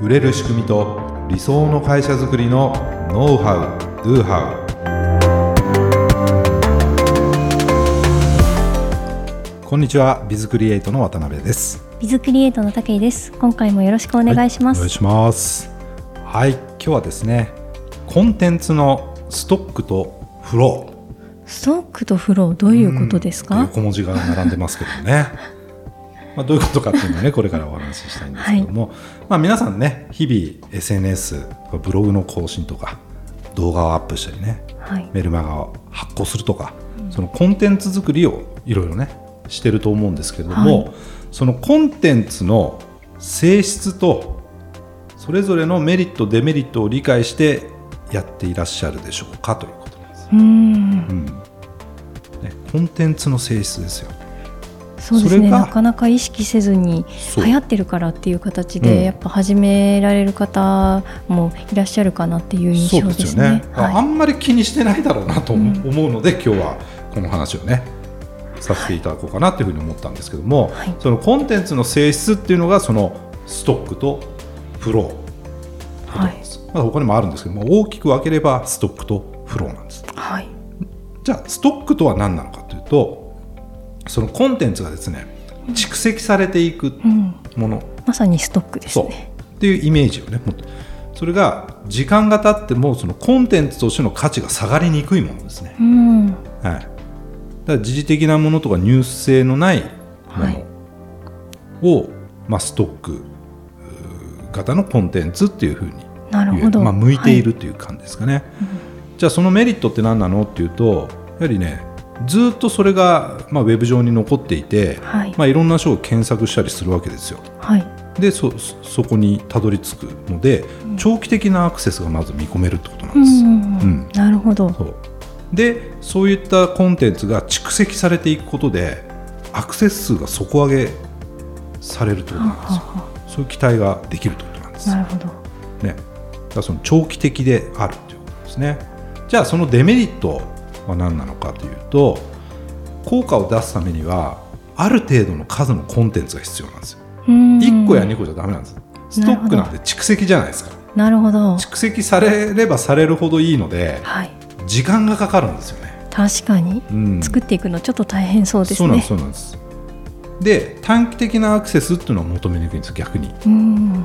売れる仕組みと理想の会社づくりのノウハウ・ドゥハウ。こんにちはビズクリエイトの渡辺です。ビズクリエイトの武井です。今回もよろしくお願いします、はい、お願いします。はい今日はですねコンテンツのストックとフロー。ストックとフローどういうことですか、横文字が並んでますけどねまあ、どういうことかっていうのをねこれからお話ししたいんですけども、はい、まあ、皆さんね日々 SNS ブログの更新とか動画をアップしたりね、はい、メルマガを発行するとか、うん、そのコンテンツ作りをいろいろねしてると思うんですけども、はい、そのコンテンツの性質とそれぞれのメリットデメリットを理解してやっていらっしゃるでしょうかということです。うん、うん。ね、コンテンツの性質ですよ。そうですねなかなか意識せずに流行ってるからっていう形で、うん、やっぱ始められる方もいらっしゃるかなっていう印象ですね。ね。はい、あんまり気にしてないだろうなと思うので、うん、今日はこの話をねさせていただこうかなというふうに思ったんですけども、はい、そのコンテンツの性質っていうのがそのストックとフロー。はい、まあ他にもあるんですけども大きく分ければストックとフローなんです。はい、じゃあストックとは何なのかというとそのコンテンツがですね蓄積されていくもの、うん、まさにストックですね。っていうイメージをねもっとそれが時間が経ってもそのコンテンツとしての価値が下がりにくいものですね、うん、はい、だから時事的なものとかニュース性のないものを、はい、まあ、ストック型のコンテンツっていうふうになるほど、まあ、向いているという感じですかね、はいうん、じゃあそのメリットって何なのっていうとやはりねずっとそれが、まあ、ウェブ上に残っていて、はいまあ、いろんな書を検索したりするわけですよ。はい、でそそこにたどり着くので、うん、長期的なアクセスがまず見込めるってことなんです。うん、なるほどそうでそういったコンテンツが蓄積されていくことでアクセス数が底上げされるということなんですよ。そういう期待ができるということなんです。なるほどね、だその長期的であるということですね。じゃあそのデメリットは何なのかというと効果を出すためにはある程度の数のコンテンツが必要なんですよ。1個や2個じゃダメなんです。ストックなんて蓄積じゃないですか。なるほど。蓄積されればされるほどいいので、はい、時間がかかるんですよね。確かに、うん、作っていくのちょっと大変そうですね。そうなんですで短期的なアクセスっていうのは求めにくいんです逆に。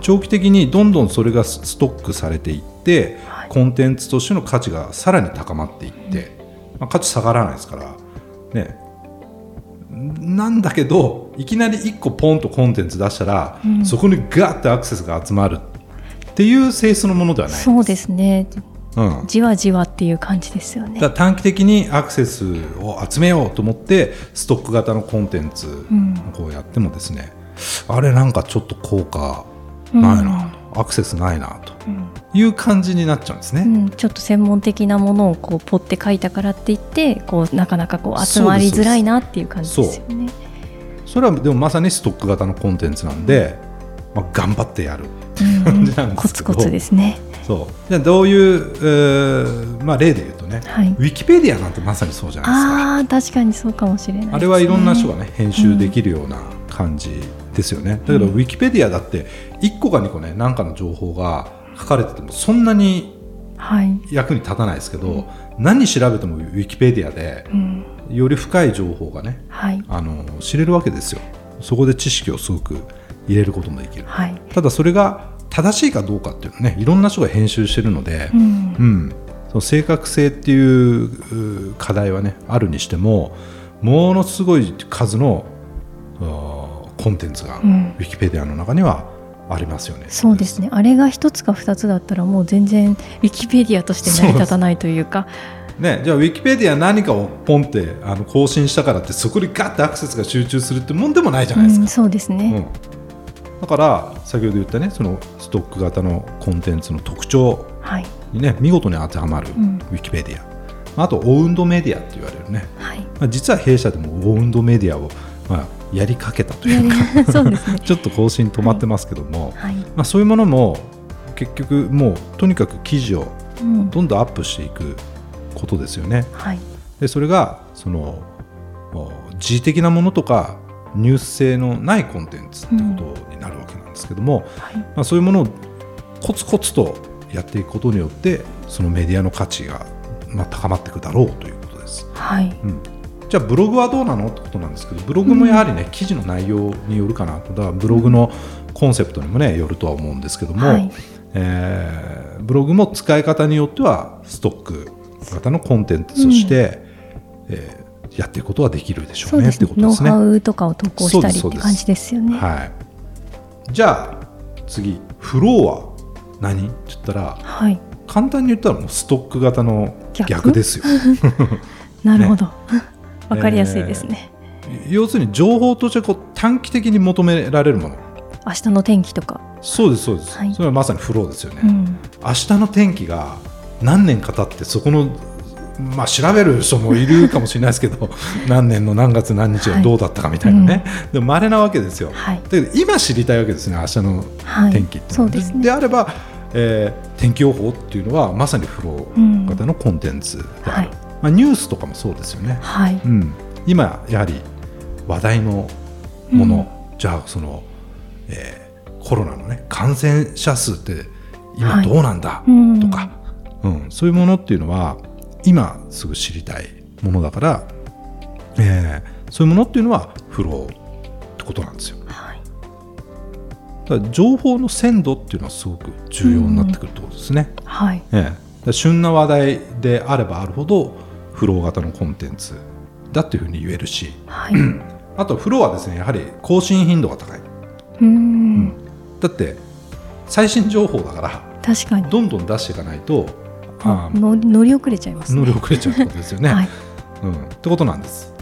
長期的にどんどんそれがストックされていって、はい、コンテンツとしての価値がさらに高まっていって、まあ、価値下がらないですからね。なんだけどいきなり1個ポンとコンテンツ出したら、うん、そこにガーッとアクセスが集まる。っていう性質のものではない。そうですね、うん、じわじわっていう感じですよね。短期的にアクセスを集めようと思ってストック型のコンテンツをこうやってもですね、うん、あれなんかちょっと効果ないな、アクセスないなという感じになっちゃうんですね、うん、ちょっと専門的なものをこうポって書いたからって言ってこうなかなかこう集まりづらいなっていう感じですよね。それはでもまさにストック型のコンテンツなんで、まあ、頑張ってやる。っていう感じなんですけコツコツですね。そう。じゃどういう、えーまあ、例で言うとね、はい、ウィキペディアなんてまさにそうじゃないですか。あ確かにそうかもしれない、ね、あれはいろんな人がね編集できるような感じですよね、だけど、ウィキペディアだって1個か2個ね何かの情報が書かれててもそんなに役に立たないですけど、はい、何調べてもウィキペディアで、より深い情報がね、はい、あの知れるわけですよ。そこで知識をすごく入れることもできる、はい、ただそれが正しいかどうかっていうのはねいろんな人が編集してるので、うん、うん、その正確性っていう課題はねあるにしてもものすごい数のコンテンツがウィキペディアの中にはありますよね、うん、そうですね。あれが一つか二つだったらもう全然ウィキペディアとして成り立たないというか。ね、じゃあウィキペディア何かをポンってあの更新したからってそこにガッてアクセスが集中するってもんでもないじゃないですか。うん、そうですね、うん、だから先ほど言ったねそのストック型のコンテンツの特徴にね、はい、見事に当てはまるウィキペディア、あとオウンドメディアって言われるね、はい。まあ、実は弊社でもオウンドメディアを、まあ、やりかけたというか そうです、ね、ちょっと更新止まってますけども、はい、まあ、そういうものも結局もうとにかく記事をどんどんアップしていくことですよね。はい、でそれがその時事的なものとかニュース性のないコンテンツってことになるわけなんですけども、うん。はい、まあ、そういうものをコツコツとやっていくことによってそのメディアの価値が、まあ、高まっていくだろうということです。はい、うんじゃあブログはどうなのってことなんですけどブログもやはりね、うん、記事の内容によるかなと。だからブログのコンセプトにもねよるとは思うんですけども、はい、えー、ブログも使い方によってはストック型のコンテンツとして、うん、えー、やっていくことはできるでしょうねってことですね。ノウハウとかを投稿したりって感じですよね。はい、じゃあ次。フローは何？って言ったら、はい、簡単に言ったらもうストック型の逆ですよ。なるほど、ね、分かりやすいですね、え。ー、要するに情報としてこう短期的に求められるもの。明日の天気とか。そうですそうです、はい、それはまさにフローですよね、うん、明日の天気が何年か経ってそこのまあ、調べる人もいるかもしれないですけど 何年の何月何日がどうだったかみたいなね、はいうん、でも稀なわけですよ、はい、だけど今知りたいわけですね明日の天気って、はい、でね、であれば、えー、天気予報っていうのはまさにフロー型のコンテンツである、うんまあ、ニュースとかもそうですよね、はい。うん、今やはり話題のもの、うん、じゃあその、えー、コロナの、ね、感染者数って今どうなんだ、はい、とか、うん、うん、そういうものっていうのは今すぐ知りたいものだから、えー、そういうものっていうのはフローってことなんですよ。はい、だから情報の鮮度っていうのはすごく重要になってくるってことですね。うん、はい、えー、旬な話題であればあるほどフロー型のコンテンツだというふうに言えるし、はい、あとフローはですねやはり更新頻度が高い。うん、だって最新情報だから確かに。どんどん出していかないとあ乗り遅れちゃいます、ね、乗り遅れちゃうってことですよね。はい、うん、ってことなんです。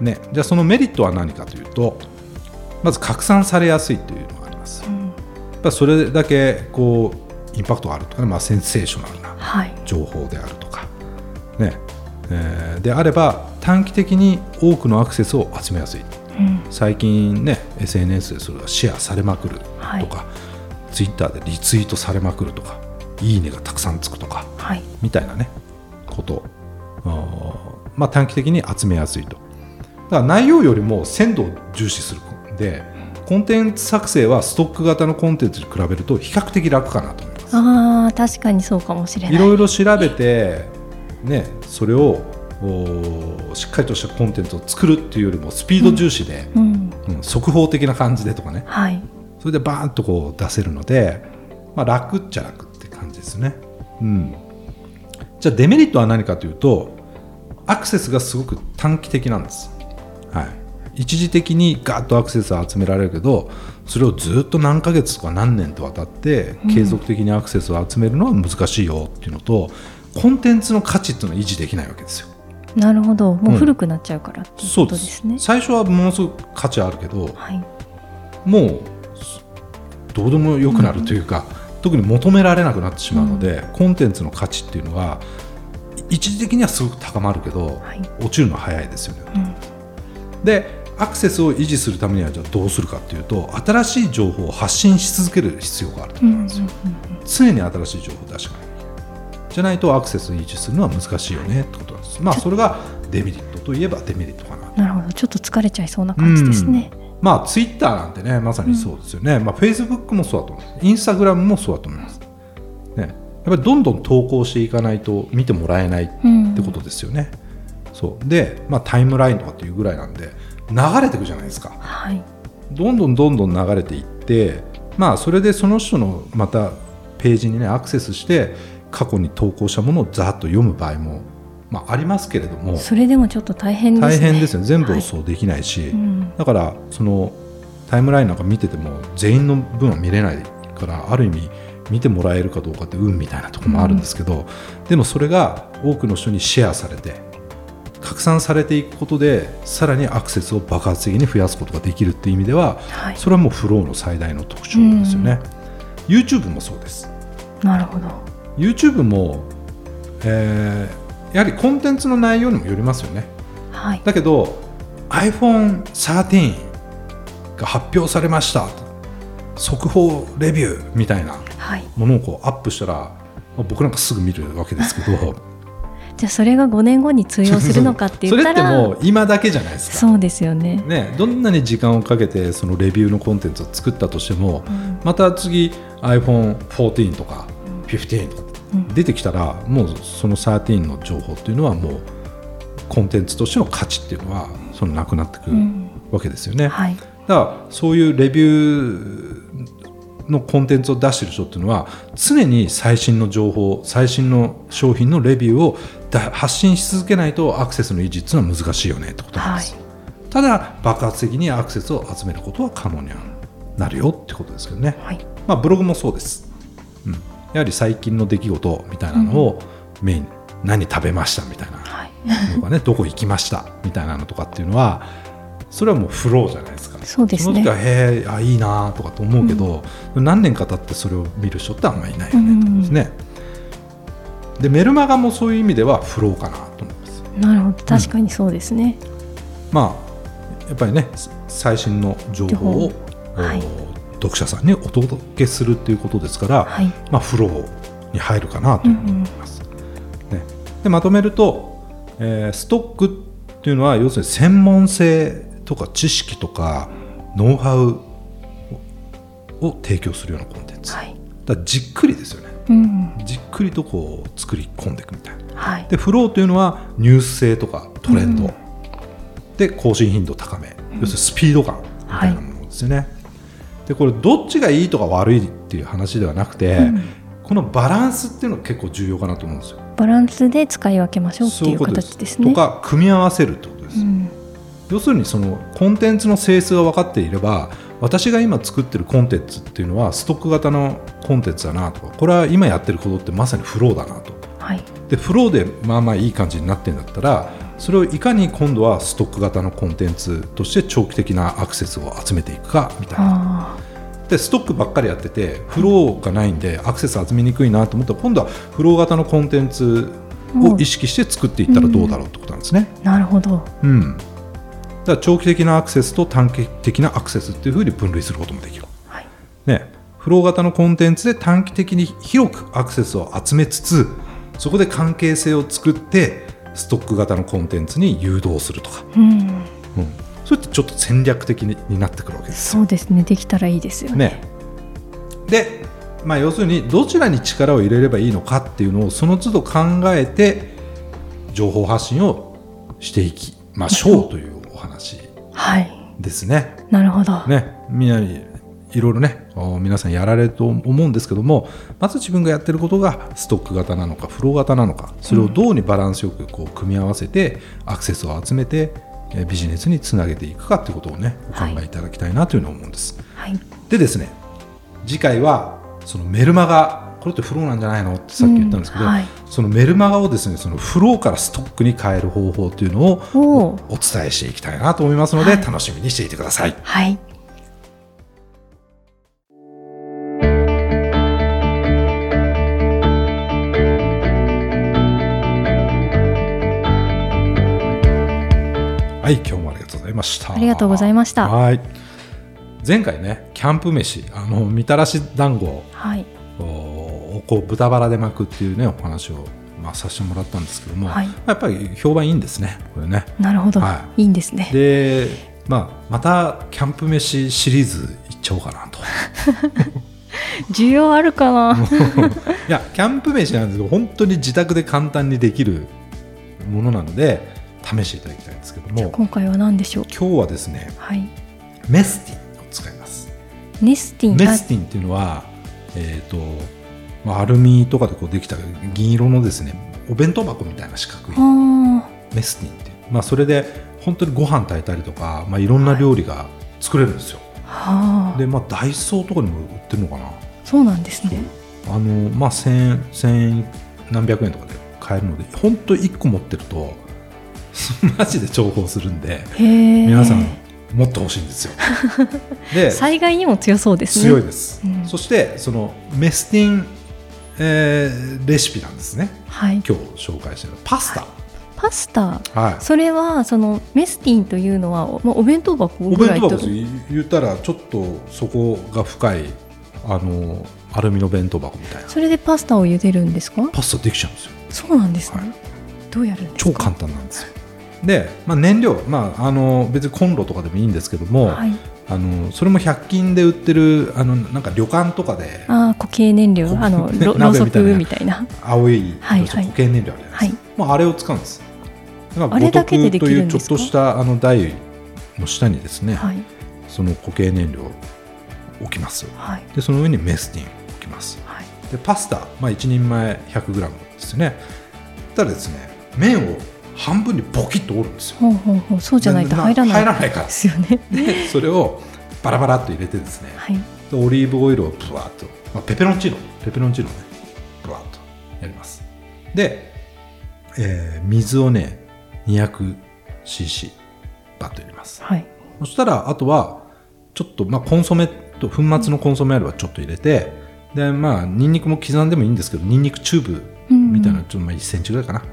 ね、じゃあそのメリットは何かというとまず拡散されやすいというのがあります。うん、やっぱそれだけこうインパクトがあるとかね、まあ、センセーショナルな情報であるとか、はい、ねえー、であれば短期的に多くのアクセスを集めやすい、うん、最近ね SNS でそれがシェアされまくるとか、はい、ツイッターでリツイートされまくるとかいいねがたくさんつくとか、はい、みたいなねことまあ、短期的に集めやすいと。だから内容よりも鮮度を重視するんでコンテンツ作成はストック型のコンテンツに比べると比較的楽かなと思います。あ確かにそうかもしれない。いろいろ調べてね、それをしっかりとしたコンテンツを作るっていうよりもスピード重視で、うん、うん、速報的な感じでとかね、はい、それでバーンとこう出せるので、まあ、楽っちゃ楽って感じですね、うん、じゃあデメリットは何かというとアクセスがすごく短期的なんです、はい、一時的にガッとアクセスを集められるけどそれをずっと何ヶ月とか何年とわたって継続的にアクセスを集めるのは難しいよっていうのと、うんコンテンツの価値っていうのは維持できないわけですよ。なるほど。もう古くなっちゃうからっていうことですね、うん、最初はものすごく価値あるけど、はい、もうどうでもよくなるというか、うん、特に求められなくなってしまうので、うん、コンテンツの価値っていうのは一時的にはすごく高まるけど、はい、落ちるのは早いですよね。でアクセスを維持するためにはじゃあどうするかっていうと新しい情報を発信し続ける必要があると思うんですよ。常に新しい情報を出していかないじゃないとアクセス維持するのは難しいよねってことなんです。まあそれがデメリットといえばデメリットかな。なるほど、ちょっと疲れちゃいそうな感じですね。まあツイッターなんてねまさにそうですよね。うん、まあフェイスブックもそうだと思います。インスタグラムもそうだと思います。ね、やっぱりどんどん投稿していかないと見てもらえないってことですよね。うん、そうで、まあ、タイムラインとかっていうぐらいなんで流れていくじゃないですか。はい、どんどんどんどん流れていって、まあ、それでその人のまたページにねアクセスして過去に投稿したものをざっと読む場合も、まあ、ありますけれどもそれでもちょっと大変ですね。大変ですよね。全部をそうできないし、はいうん、だからそのタイムラインなんか見てても全員の分は見れないからある意味見てもらえるかどうかって運みたいなところもあるんですけど、うん、でもそれが多くの人にシェアされて拡散されていくことでさらにアクセスを爆発的に増やすことができるっていう意味では、はい、それはもうフローの最大の特徴ですよね、うん、YouTube もそうです。なるほど YouTube も、えー、やはりコンテンツの内容にもよりますよね、はい、だけど iPhone13 が発表されました。速報レビューみたいなものをこうアップしたら、僕なんかすぐ見るわけですけど。じゃあそれが5年後に通用するのかって言ったら。それってもう今だけじゃないですか。そうですよね。ねどんなに時間をかけてそのレビューのコンテンツを作ったとしても、うん、また次 iPhone14 とか15とか出てきたら、うん、もうその13の情報っていうのはもうコンテンツとしての価値っていうのはそのなくなってくるわけですよね、うんはい、だからそういうレビューのコンテンツを出してる人っていうのは常に最新の情報最新の商品のレビューを発信し続けないとアクセスの維持っていうのは難しいよねってことなんです、はい、ただ爆発的にアクセスを集めることは可能になるよってことですけどね、はい、まあ、ブログもそうです、うん、やはり最近の出来事みたいなのをメイン、うん、何食べましたみたいな。のがね、どこ行きました？みたいなのとかっていうのはそれはもうフローじゃないですかそうです、ね、その時はへえあいいなとかと思うけど、うん、何年か経ってそれを見る人ってあんまりいないよね、うん、ですね。でメルマガもそういう意味ではフローかなと思います。なるほど。確かにそうですね、うん、まあやっぱりね最新の情報を、はい、読者さんにお届けするっていうことですから、はい、まあ、フローに入るかなと思います、うんうん、ね、でまとめると、えー、ストックっていうのは要するに専門性とか知識とかノウハウを提供するようなコンテンツ、はい、だじっくりですよね。うん、じっくりとこう作り込んでいくみたいな、はい、でフローというのはニュース性とかトレンド、うん、で更新頻度高め、うん、要するにスピード感みたいなものですよね、はい、でこれどっちがいいとか悪いっていう話ではなくて、このバランスっていうのが結構重要かなと思うんですよ。バランスで使い分けましょうっていう形ですね。とか組み合わせるってことです、要するにそのコンテンツの性質が分かっていれば私が今作ってるコンテンツっていうのはストック型のコンテンツだなと。かこれは今やってることってまさにフローだなと、はい、でフローでまあまあいい感じになってるんだったらそれをいかに今度はストック型のコンテンツとして長期的なアクセスを集めていくかみたいな。でストックばっかりやっててフローがないんでアクセス集めにくいなと思ったら今度はフロー型のコンテンツを意識して作っていったらどうだろうってことなんですね。うん、なるほど、うん。だから長期的なアクセスと短期的なアクセスっていうふうに分類することもできる、はい、ね、フロー型のコンテンツで短期的に広くアクセスを集めつつそこで関係性を作ってストック型のコンテンツに誘導するとか、うん、うん、それってちょっと戦略的になってくるわけです。そうですねできたらいいですよね。ね。で、まあ、要するにどちらに力を入れればいいのかっていうのをその都度考えて情報発信をしていきましょうというお話ですね。はい、なるほど。ね、みなりいろいろね皆さんやられると思うんですけどもまず自分がやってることがストック型なのかフロー型なのかそれをどうにバランスよくこう組み合わせてアクセスを集めてビジネスにつなげていくかということをねお考えいただきたいなというのを思うんです。はい、でですね次回はそのメルマガこれってフローなんじゃないの？ってさっき言ったんですけど、うんはい、そのメルマガをですねそのフローからストックに変える方法というのをお伝えしていきたいなと思いますので、はい、楽しみにしていてください。はいはい、今日もありがとうございました。ありがとうございました。はい。前回ね、キャンプ飯、あのみたらし団子、はい、をこう豚バラで巻くっていうねお話をまあさせてもらったんですけども、はい、やっぱり評判いいんですねこれね。なるほど、はい、いいんですね。で、まあまたキャンプ飯シリーズいっちゃおうかなと。需要あるかな？いやキャンプ飯なんですけど本当に自宅で簡単にできるものなので試していただきたいんですけども今回は何でしょう？今日はですね、はい、メスティンを使います。メスティン？メスティンっていうのはえーとまあ、アルミとかでこうできた銀色のですねお弁当箱みたいな四角いメスティンっていう、まあ、それで本当にご飯炊いたりとか、まあ、いろんな料理が作れるんですよ。はい、でまあダイソーとかにも売ってるのかな。そうなんですね。あのまあ1000円1000円何百円とかで買えるので本当1個持ってると マジで重宝するんで皆さん持ってほしいんですよ。で災害にも強そうですね。強いです。うん、そしてそのメスティン、えー、レシピなんですね。はい、今日紹介してるパスタ。はい。パスタ、はい、それはそのメスティンというのは、まあ、お弁当箱ぐらいお弁当箱言ったらちょっと底が深いあのアルミの弁当箱みたいな。それでパスタを茹でるんですか？パスタできちゃうんですよ。そうなんですね、はい。どうやるんですか？超簡単なんですよで、まあ、燃料、まあ、あの別にコンロとかでもいいんですけども、はい、あのそれも100均で売ってるあのなんか旅館とかで。あ固形燃料あのろろうそくみたいな。青い、はいはい、固形燃料あるじゃないですか、はい、もうあれを使うんです。だから五徳というちょっとしたあの台の下にですね、はい、その固形燃料を置きます、はい、でその上にメスティン置きます、はい、でパスタ、まあ、1人前 100g ですね。ただですね麺を半分にボキッと折るんですよ。ほうほうほうそうじゃないと入らない入らないからですよね。でそれをバラバラっと入れてですね、はい、オリーブオイルをブワーッと、まあ、ペペロンチーノペペロンチーノねブワーッとやります。で、えー、水をね 200cc バッと入れます。はい、そしたらあとはちょっと、まあ、コンソメと粉末のコンソメあればちょっと入れてでまあニンニクも刻んでもいいんですけどニンニクチューブみたいな、ちょっとまあ1センチぐらいかな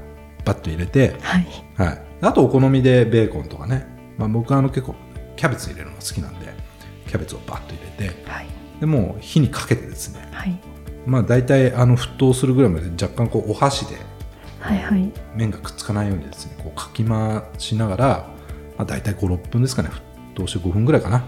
バッと入れて、はい、はい、あとお好みでベーコンとかね、まあ、僕はあの結構キャベツ入れるのが好きなんでキャベツをバッと入れて、はい、でも火にかけてですね、はい、まあ大体あの沸騰するぐらいまで若干こうお箸で、はいはい、麺がくっつかないようにですねこうかき回しながら、まあ、大体56分ですかね。沸騰して5分ぐらいかな。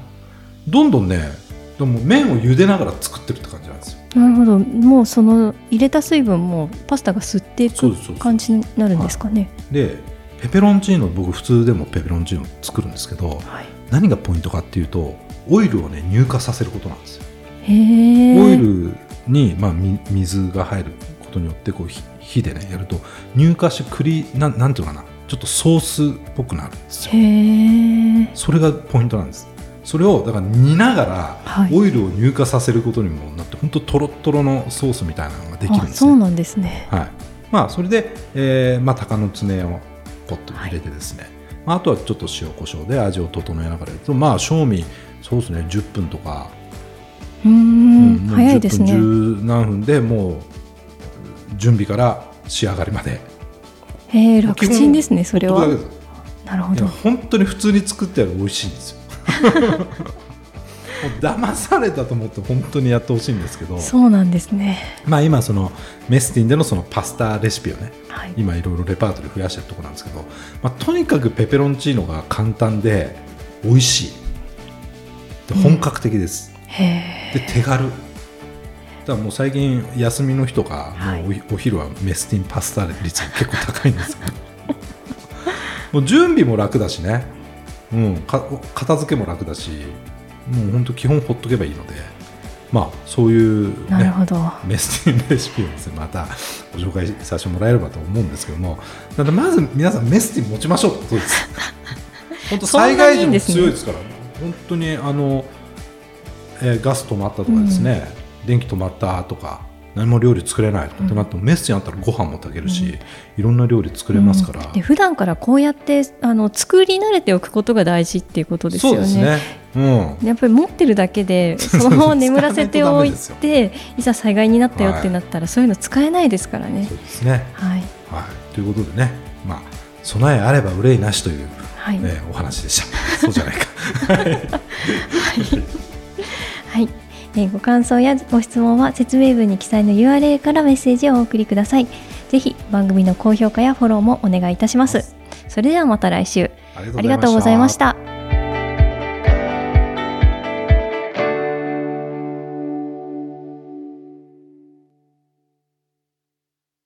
どんどんねでも麺を茹でながら作ってるって感じなんですよなるほど。もうその入れた水分もパスタが吸っていく感じになるんですかね。でペペロンチーノ僕普通でもペペロンチーノ作るんですけど、はい、何がポイントかっていうとオイルをね乳化させることなんですよ。オイルに、まあ、水が入ることによってこう火でねやると乳化して栗ななんていうかな。ちょっとソースっぽくなるんですよ。それがポイントなんです。それをだから煮ながらオイルを乳化させることにもなって、本当とろとろのソースみたいなのができるんです、ね、そうなんですね、はい。まあ、それで、えーまあ、鷹の爪をポッと入れてですね、はい、まあ、あとはちょっと塩コショウで味を整えながらやるとまあ賞味そうですね。10分とか。うん、早いですね。10何分でもう準備から仕上がりまで。へえ楽ちんですねそれは。なるほど。本当に普通に作ってやる美味しいんですよ 騙されたと思って本当にやってほしいんですけどそうなんですね、まあ、今そのメスティンでのそのパスタレシピをね、はい、今いろいろレパートリー増やしてるところなんですけど、まあ、とにかくペペロンチーノが簡単で美味しい。で本格的です、うん、で手軽。だからもう最近休みの日とか、はい、お昼はメスティンパスタ率が結構高いんですけど もう準備も楽だしね。うん、か片付けも楽だしもう本当基本ほっとけばいいので、まあ、そういう、ね、なるほど。メスティンレシピをです、ね、またご紹介させてもらえればと思うんですけどもだまず皆さんメスティン持ちましょうってことです。本当災害時も強いですから、ね、本当にあの、えー、ガス止まったとかですね、うん、電気止まったとか何も料理作れないとかってなっても、メッセンあったらご飯も炊けるし、うん、いろんな料理作れますから、うん、で普段からこうやってあの作り慣れておくことが大事っていうことですよね。ねうん、やっぱり持ってるだけで そのまま眠らせておいていざ災害になったよってなったら、はい、そういうの使えないですからね。そうですね、はい。はい、ということでね、まあ、備えあれば憂いなしという、はい。えー、お話でした。そうじゃないか。はい、はい。えご感想やご質問は説明文に記載の URL からメッセージをお送りください。ぜひ番組の高評価やフォローもお願いいたします。それではまた来週。ありがとうございました